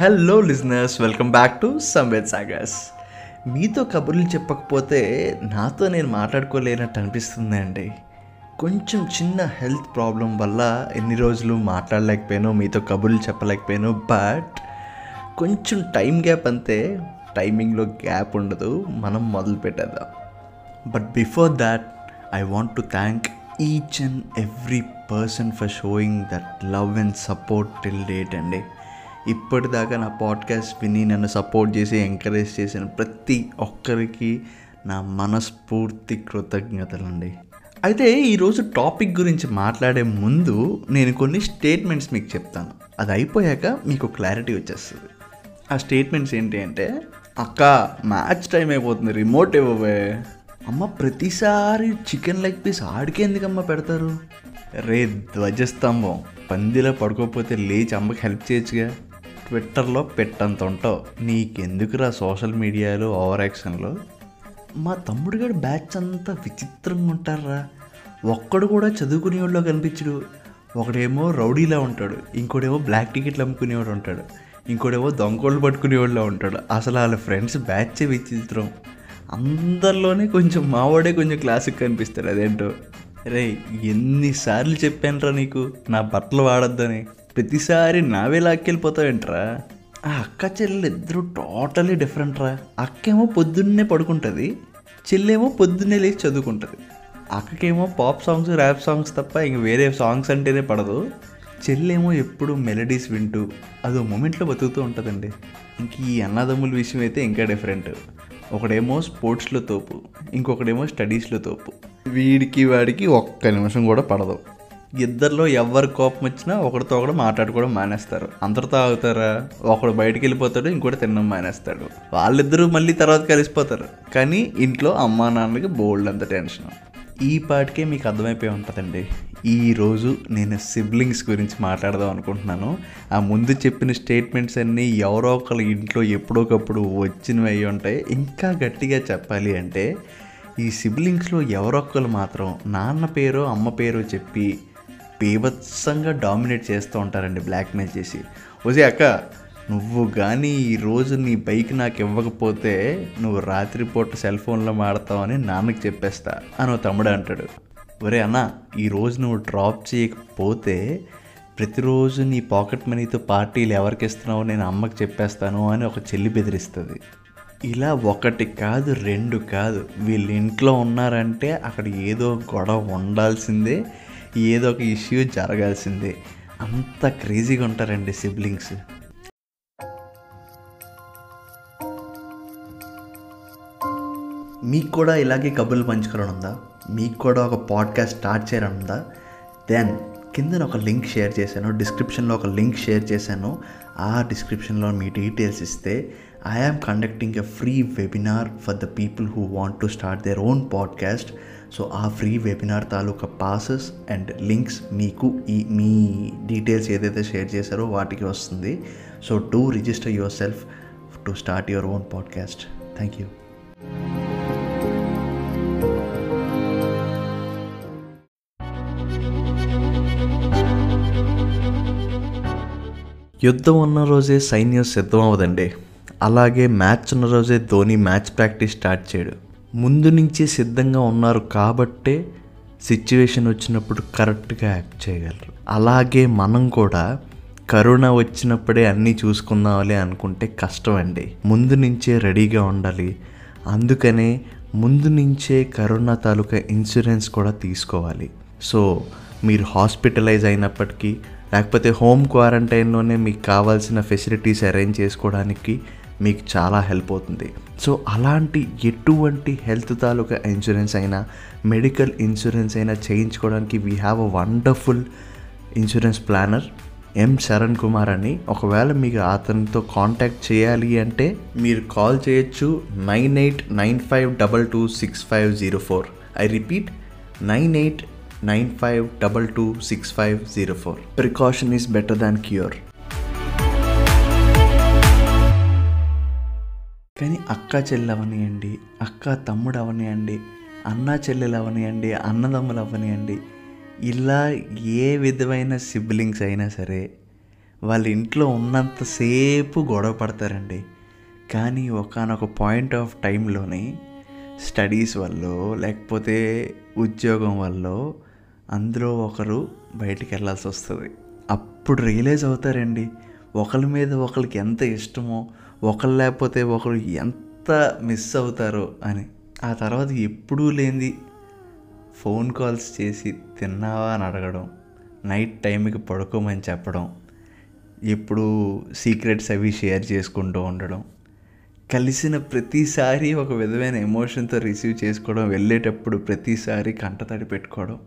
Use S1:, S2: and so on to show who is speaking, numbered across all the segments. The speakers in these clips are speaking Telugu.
S1: Hello listeners welcome back to Samved sagas మీతో కబుర్లు చెప్పకపోతే నాతో నేను మాట్లాడుకోలేనట్టు అనిపిస్తుంది అండి కొంచెం చిన్న హెల్త్ ప్రాబ్లం వల్ల ఎన్ని రోజులు మాట్లాడలేకపోయాను మీతో కబుర్లు చెప్పలేకపోయాను బట్ కొంచెం టైం గ్యాప్ అంతే. టైమింగ్లో గ్యాప్ ఉండదు. మనం మొదలు పెట్టేద్దాం. But before that I want to thank each and every person for showing that love and support till date అండి. ఇప్పటిదాకా నా పాడ్కాస్ట్ విని నన్ను సపోర్ట్ చేసి ఎంకరేజ్ చేసిన ప్రతి ఒక్కరికి నా మనస్ఫూర్తి కృతజ్ఞతలండి. అయితే ఈరోజు టాపిక్ గురించి మాట్లాడే ముందు నేను కొన్ని స్టేట్మెంట్స్ మీకు చెప్తాను. అది అయిపోయాక మీకు క్లారిటీ వచ్చేస్తుంది. ఆ స్టేట్మెంట్స్ ఏంటి అంటే అక్క మ్యాచ్ టైం అయిపోతుంది రిమోట్ ఇవ్వవే. అమ్మ ప్రతిసారి చికెన్ లెగ్ పీస్ ఆడికి ఎందుకమ్మా పెడతారు? రే ధ్వజస్తంభం. పందిలో పడుకోకపోతే లేచి అమ్మకి హెల్ప్ చేయొచ్చుగా. ట్విట్టర్లో పెట్టంత ఉంటావు నీకెందుకురా సోషల్ మీడియాలో ఓవర్ యాక్షన్లో మా తమ్ముడు గారు బ్యాచ్ అంతా విచిత్రంగా ఉంటారా ఒక్కడు కూడా చదువుకునేవాళ్ళు కనిపించడు. ఒకడేమో రౌడీలా ఉంటాడు. ఇంకోడేమో బ్లాక్ టికెట్లు అమ్ముకునేవాడు ఉంటాడు. ఇంకోడేమో దొంగోళ్ళు పట్టుకునేవాళ్ళ ఉంటాడు. అసలు వాళ్ళ ఫ్రెండ్స్ బ్యాచే విచిత్రం. అందరిలోనే కొంచెం మావాడే కొంచెం క్లాసిక్ కనిపిస్తాడు. అదేంటో? రే ఎన్నిసార్లు చెప్పానురా నీకు? నా బట్టలు వాడొద్దని. ప్రతిసారి నావే లాక్కెళ్ళిపోతావేంట్రా? ఆ అక్క చెల్లెలు ఇద్దరు టోటలీ డిఫరెంట్ రా అక్కేమో పొద్దున్నే పడుకుంటుంది చెల్లెమో పొద్దున్నే లేచి చదువుకుంటుంది. అక్కకేమో పాప్ సాంగ్స్ ర్యాప్ సాంగ్స్ తప్ప ఇంక వేరే సాంగ్స్ అంటేనే పడదు. చెల్లేమో ఎప్పుడు మెలడీస్ వింటూ అదో మూమెంట్లో బతుకుతూ ఉంటుందండి. ఇంక ఈ అన్నదమ్ముల విషయం అయితే ఇంకా డిఫరెంట్. ఒకడేమో స్పోర్ట్స్లో తోపు ఇంకొకడేమో స్టడీస్లో తోపు. వీడికి వాడికి ఒక్క నిమిషం కూడా పడదు. ఇద్దరిలో ఎవరి కోపం వచ్చినా ఒకరితో ఒకడు మాట్లాడుకోవడం మానేస్తారు. అందరితో ఆగుతారా? ఒకడు బయటికి వెళ్ళిపోతాడు ఇంకోటి తినడం మానేస్తాడు. వాళ్ళిద్దరూ మళ్ళీ తర్వాత కలిసిపోతారు. కానీ ఇంట్లో అమ్మా నాన్నలకి బోల్డ్ అంత టెన్షన్ ఈ పాటికే మీకు అర్థమైపోయి ఉంటుందండి. ఈరోజు నేను సిబ్లింగ్స్ గురించి మాట్లాడదాం అనుకుంటున్నాను. ఆ ముందు చెప్పిన స్టేట్మెంట్స్ అన్నీ ఎవరో ఒకళ్ళ ఇంట్లో ఎప్పుడోకప్పుడు వచ్చినవి అయి ఉంటాయి. ఇంకా గట్టిగా చెప్పాలి అంటే ఈ సిబ్లింగ్స్లో ఎవరొక్కరు మాత్రం నాన్న పేరో అమ్మ పేరో చెప్పి బీభత్సంగా డామినేట్ చేస్తూ ఉంటారండి బ్లాక్మెయిల్ చేసి. వసే అక్క నువ్వు కానీ ఈరోజు నీ బైక్ నాకు ఇవ్వకపోతే నువ్వు రాత్రిపూట సెల్ ఫోన్లో మాడతావని నాన్నకి చెప్పేస్తా అని తమ్ముడు అంటాడు. ఒరే అన్న ఈరోజు నువ్వు డ్రాప్ చేయకపోతే ప్రతిరోజు నీ పాకెట్ మనీతో పార్టీలు ఎవరికి ఇస్తున్నావు నేను అమ్మకి చెప్పేస్తాను అని ఒక చెల్లి బెదిరిస్తుంది. ఇలా ఒకటి కాదు రెండు కాదు. వీళ్ళు ఇంట్లో ఉన్నారంటే అక్కడ ఏదో గొడవ ఉండాల్సిందే. ఏదో ఒక ఇష్యూ జరగాల్సిందే. అంత క్రేజీగా ఉంటారండి సిబ్లింగ్స్. మీకు కూడా ఇలాగే కబుర్లు పంచుకోవడం ఉందా? మీకు కూడా ఒక పాడ్కాస్ట్ స్టార్ట్ చేయడం ఉందా? దెన్ కింద ఒక లింక్ షేర్ చేశాను డిస్క్రిప్షన్లో ఒక లింక్ షేర్ చేశాను. ఆ డిస్క్రిప్షన్లో మీ డీటెయిల్స్ ఇస్తే I am conducting a free webinar for the people who want to start their own podcast. So ఆ ఫ్రీ వెబినార్ తాలూకా పాసెస్ అండ్ లింక్స్ మీకు ఈ మీ డీటెయిల్స్ ఏదైతే షేర్ చేశారో వాటికి వస్తుంది. So to register yourself to start your own podcast thank you యుద్ధం ఉన్న రోజే సైన్యం సిద్ధం అవ్వదండి అలాగే మ్యాచ్ ఉన్న రోజే ధోని మ్యాచ్ ప్రాక్టీస్ స్టార్ట్ చేయడు. ముందు నుంచే సిద్ధంగా ఉన్నారు కాబట్టే సిచ్యువేషన్ వచ్చినప్పుడు కరెక్ట్గా యాక్ట్ చేయగలరు. అలాగే మనం కూడా కరోనా వచ్చినప్పుడే అన్నీ చూసుకుందామని అనుకుంటే కష్టం అండి ముందు నుంచే రెడీగా ఉండాలి. అందుకనే ముందు నుంచే కరోనా తాలూకా ఇన్సూరెన్స్ కూడా తీసుకోవాలి. సో మీరు హాస్పిటలైజ్ అయినప్పటికీ లేకపోతే హోమ్ క్వారంటైన్లోనే మీకు కావాల్సిన ఫెసిలిటీస్ అరేంజ్ చేసుకోవడానికి మీకు చాలా హెల్ప్ అవుతుంది. సో అలాంటి ఎటువంటి హెల్త్ తాలూకా ఇన్సూరెన్స్ అయినా మెడికల్ ఇన్సూరెన్స్ అయినా చేయించుకోవడానికి we have a wonderful insurance planner M Sharan Kumar అని. ఒకవేళ మీకు అతనితో కాంటాక్ట్ చేయాలి అంటే మీరు కాల్ చేయొచ్చు nine eight nine five double two six five zero four. I repeat nine eight nine five double two six five zero four. Precaution is better than cure కానీ అక్క చెల్లి అవనియండి అక్క తమ్ముడు అవనియండి అన్న చెల్లెలు అవనియండి అన్నదమ్ములు అవనియండి ఇలా ఏ విధమైన సిబ్లింగ్స్ అయినా సరే వాళ్ళ ఇంట్లో ఉన్నంతసేపు గొడవ పడతారండి. కానీ ఒకనొక పాయింట్ ఆఫ్ టైంలోని స్టడీస్ వల్ల లేకపోతే ఉద్యోగం వల్ల అందులో ఒకరు బయటికి వెళ్ళాల్సి వస్తుంది అప్పుడు రియలైజ్ అవుతారండి. ఒకరి మీద ఒకరికి ఎంత ఇష్టమో ఒకరు లేకపోతే ఒకరు ఎంత మిస్ అవుతారో అని. ఆ తర్వాత ఎప్పుడూ లేనిది ఫోన్ కాల్స్ చేసి తిన్నావా అని అడగడం నైట్ టైంకి పడుకోమని చెప్పడం ఎప్పుడు సీక్రెట్స్ అవి షేర్ చేసుకుంటూ ఉండడం కలిసిన ప్రతిసారి ఒక విధమైన ఎమోషన్తో రిసీవ్ చేసుకోవడం వెళ్ళేటప్పుడు ప్రతిసారి కంటతడి పెట్టుకోవడం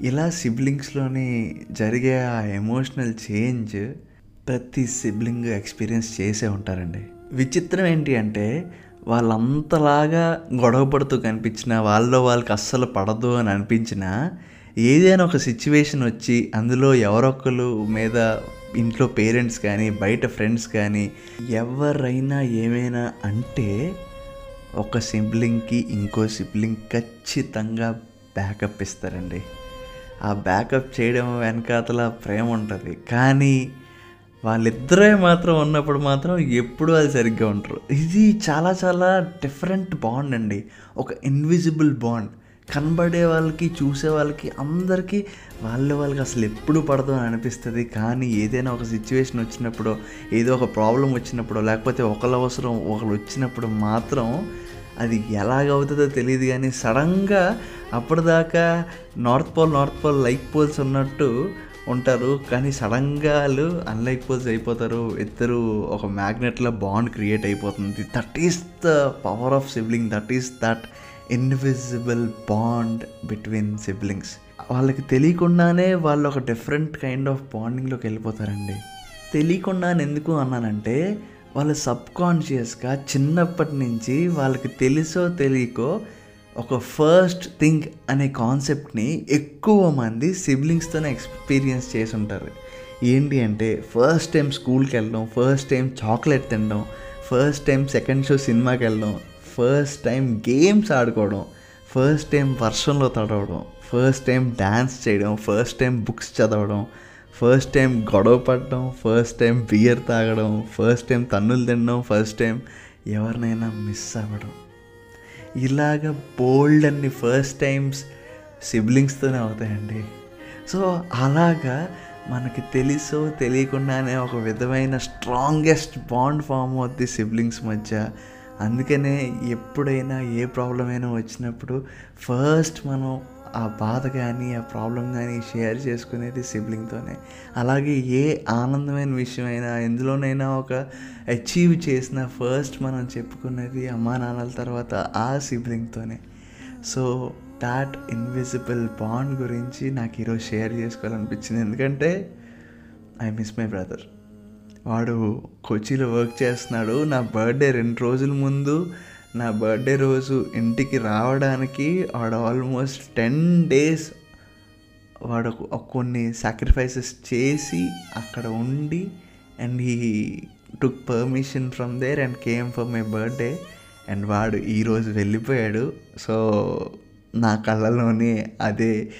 S1: ఇలా సిబ్లింగ్స్లోని జరిగే ఆ ఎమోషనల్ చేంజ్ ప్రతి సిబ్లింగ్ ఎక్స్పీరియన్స్ చేసే ఉంటారండి. విచిత్రం ఏంటి అంటే వాళ్ళంతలాగా గొడవ పడుతూ కనిపించిన వాళ్ళలో వాళ్ళకి అస్సలు పడదు అని అనిపించినా ఏదైనా ఒక సిచ్యువేషన్ వచ్చి అందులో ఎవరొక్కరు మీద ఇంట్లో పేరెంట్స్ కానీ బయట ఫ్రెండ్స్ కానీ ఎవరైనా ఏమైనా అంటే ఒక సిబ్లింగ్కి ఇంకో సిబ్లింగ్ ఖచ్చితంగా బ్యాకప్ ఇస్తారండి. ఆ బ్యాకప్ చేయడం వెనకాతల ప్రేమ ఉంటుంది. కానీ వాళ్ళిద్దరే మాత్రం ఉన్నప్పుడు మాత్రం ఎప్పుడూ అది సరిగ్గా ఉంటారు ఇది చాలా చాలా డిఫరెంట్ బాండ్ అండి. ఒక ఇన్విజిబుల్ బాండ్ కనబడే వాళ్ళకి చూసే వాళ్ళకి అందరికీ వాళ్ళ వాళ్ళకి అసలు ఎప్పుడు పడదు అని అనిపిస్తుంది. కానీ ఏదైనా ఒక సిచ్యువేషన్ వచ్చినప్పుడు ఏదో ఒక ప్రాబ్లం వచ్చినప్పుడు లేకపోతే ఒకళ్ళ అవసరం ఒకళ్ళు వచ్చినప్పుడు మాత్రం అది ఎలాగవుతుందో తెలియదు కానీ సడన్గా అప్పటిదాకా north pole north pole like poles ఉన్నట్టు ఉంటారు కానీ సడన్గా వాళ్ళు అన్లైక్ అయిపోతారు. ఇద్దరు ఒక మ్యాగ్నెట్లో బాండ్ క్రియేట్ అయిపోతుంది. That is the power of sibling that is that invisible bond between siblings వాళ్ళకి తెలియకుండానే వాళ్ళు ఒక డిఫరెంట్ కైండ్ ఆఫ్ బాండింగ్లోకి వెళ్ళిపోతారండి. తెలియకుండా ఎందుకు అన్నానంటే వాళ్ళ సబ్కాన్షియస్గా చిన్నప్పటి నుంచి వాళ్ళకి తెలుసో తెలియకో ఒక ఫస్ట్ థింగ్ అనే కాన్సెప్ట్ని ఎక్కువ మంది సిబ్లింగ్స్తోనే ఎక్స్పీరియన్స్ చేసి ఉంటారు ఏంటి అంటే ఫస్ట్ టైం స్కూల్కి వెళ్ళడం ఫస్ట్ టైం చాక్లెట్ తినడం ఫస్ట్ టైం సెకండ్ షో సినిమాకి వెళ్ళడం ఫస్ట్ టైం గేమ్స్ ఆడుకోవడం ఫస్ట్ టైం వర్షంలో తడవడం ఫస్ట్ టైం డ్యాన్స్ చేయడం ఫస్ట్ టైం బుక్స్ చదవడం ఫస్ట్ టైం గొడవ పడడం ఫస్ట్ టైం బియర్ తాగడం ఫస్ట్ టైం తన్నులు తినడం ఫస్ట్ టైం ఎవరినైనా మిస్ అవ్వడం ఇలాగ బోల్డ్ అన్ని ఫస్ట్ టైమ్స్ సిబ్లింగ్స్తోనే అవుతాయండి. సో అలాగా మనకి తెలుసో తెలియకుండానే ఒక విధమైన స్ట్రాంగెస్ట్ బాండ్ ఫామ్ అవుద్ది సిబ్లింగ్స్ మధ్య. అందుకనే ఎప్పుడైనా ఏ ప్రాబ్లం అయినా వచ్చినప్పుడు ఫస్ట్ మనం ఆ బాధ కానీ ఆ ప్రాబ్లం కానీ షేర్ చేసుకునేది సిబ్లింగ్తోనే. అలాగే ఏ ఆనందమైన విషయమైనా ఎందులోనైనా ఒక అచీవ్ చేసిన ఫస్ట్ మనం చెప్పుకునేది అమ్మా నాన్నల తర్వాత ఆ సిబ్లింగ్తోనే. సో దాట్ ఇన్విజిబుల్ బాండ్ గురించి నాకు ఈరోజు షేర్ చేసుకోవాలనిపించింది. ఎందుకంటే ఐ మిస్ మై బ్రదర్ వాడు కొచ్చిలో వర్క్ చేస్తున్నాడు. నా బర్త్డే రెండు రోజుల ముందు నా బర్త్డే రోజు ఇంటికి రావడానికి వాడు ఆల్మోస్ట్ టెన్ డేస్ వాడు కొన్ని సాక్రిఫైసెస్ చేసి అక్కడ ఉండి and he took permission from there and came for my birthday and వాడు ఈరోజు వెళ్ళిపోయాడు. సో నా కళ్ళలోనే అదే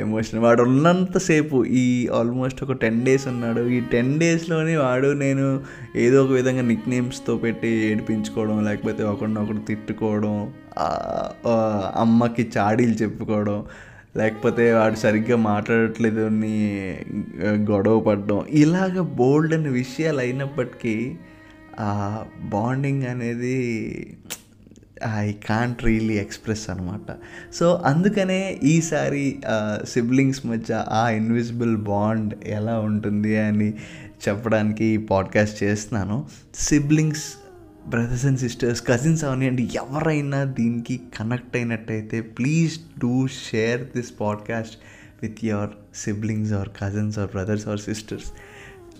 S1: ఎమోషన్ వాడు ఉన్నంతసేపు ఈ ఆల్మోస్ట్ ఒక టెన్ డేస్ ఉన్నాడు. ఈ టెన్ డేస్లోనే వాడు నేను ఏదో ఒక విధంగా నిక్ నేమ్స్తో పెట్టి ఏడిపించుకోవడం లేకపోతే ఒకరినొకరు తిట్టుకోవడం అమ్మకి చాడీలు చెప్పుకోవడం లేకపోతే వాడు సరిగ్గా మాట్లాడట్లేదు అని గొడవ పడడం. ఇలాగ బోల్డ్ అనే విషయాలు అయినప్పటికీ బాండింగ్ అనేది ఐ కాంట్ రియల్లీ ఎక్స్ప్రెస్ అనమాట సో అందుకనే ఈసారి సిబ్లింగ్స్ మధ్య ఆ ఇన్విజిబుల్ బాండ్ ఎలా ఉంటుంది అని చెప్పడానికి ఈ పాడ్కాస్ట్ చేస్తున్నాను. Siblings brothers and sisters cousins అవనివ్వండి ఎవరైనా దీనికి కనెక్ట్ అయినట్టయితే please do share this podcast with your siblings or cousins or brothers or sisters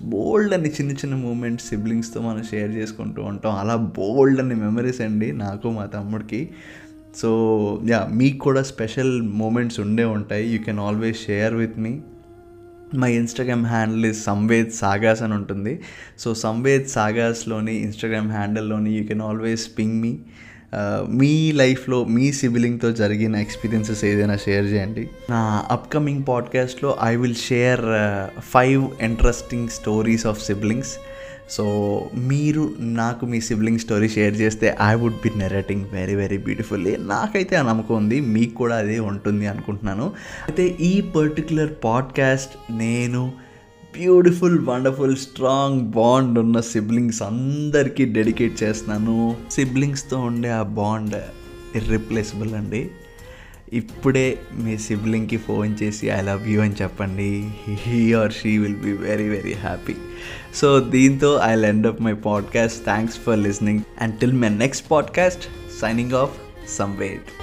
S1: బోల్డ్ అని చిన్న చిన్న మూమెంట్స్ సిబ్లింగ్స్తో మనం షేర్ చేసుకుంటూ ఉంటాం. అలా బోల్డ్ అని మెమరీస్ అండి నాకు మా తమ్ముడికి. సో యా మీకు కూడా స్పెషల్ మూమెంట్స్ ఉండే ఉంటాయి. You can always share with me my Instagram handle is Samved sagas అని ఉంటుంది. సో సంవేద్ సాగాస్లోని Instagram హ్యాండిల్లోని you can always ping me మీ లైఫ్లో మీ సిబిలింగ్తో జరిగిన ఎక్స్పీరియన్సెస్ ఏదైనా షేర్ చేయండి. నా అప్కమింగ్ పాడ్కాస్ట్లో I will share five interesting stories of siblings so మీరు నాకు మీ సిబ్లింగ్ స్టోరీ షేర్ చేస్తే I would be narrating very very beautifully నాకైతే ఆ నమ్మకం ఉంది మీకు కూడా అదే ఉంటుంది అనుకుంటున్నాను. అయితే ఈ పర్టికులర్ పాడ్కాస్ట్ నేను బ్యూటిఫుల్ వండర్ఫుల్ స్ట్రాంగ్ బాండ్ ఉన్న సిబ్లింగ్స్ అందరికీ డెడికేట్ చేస్తున్నాను. సిబ్లింగ్స్తో ఉండే ఆ బాండ్ ఇర్రిప్లేసిబుల్ అండి. ఇప్పుడే మీ సిబ్లింగ్కి ఫోన్ చేసి ఐ లవ్ యూ అని చెప్పండి. He or she will be very very happy so దీంతో I end up my podcast thanks for listening and till my next podcast signing off some wait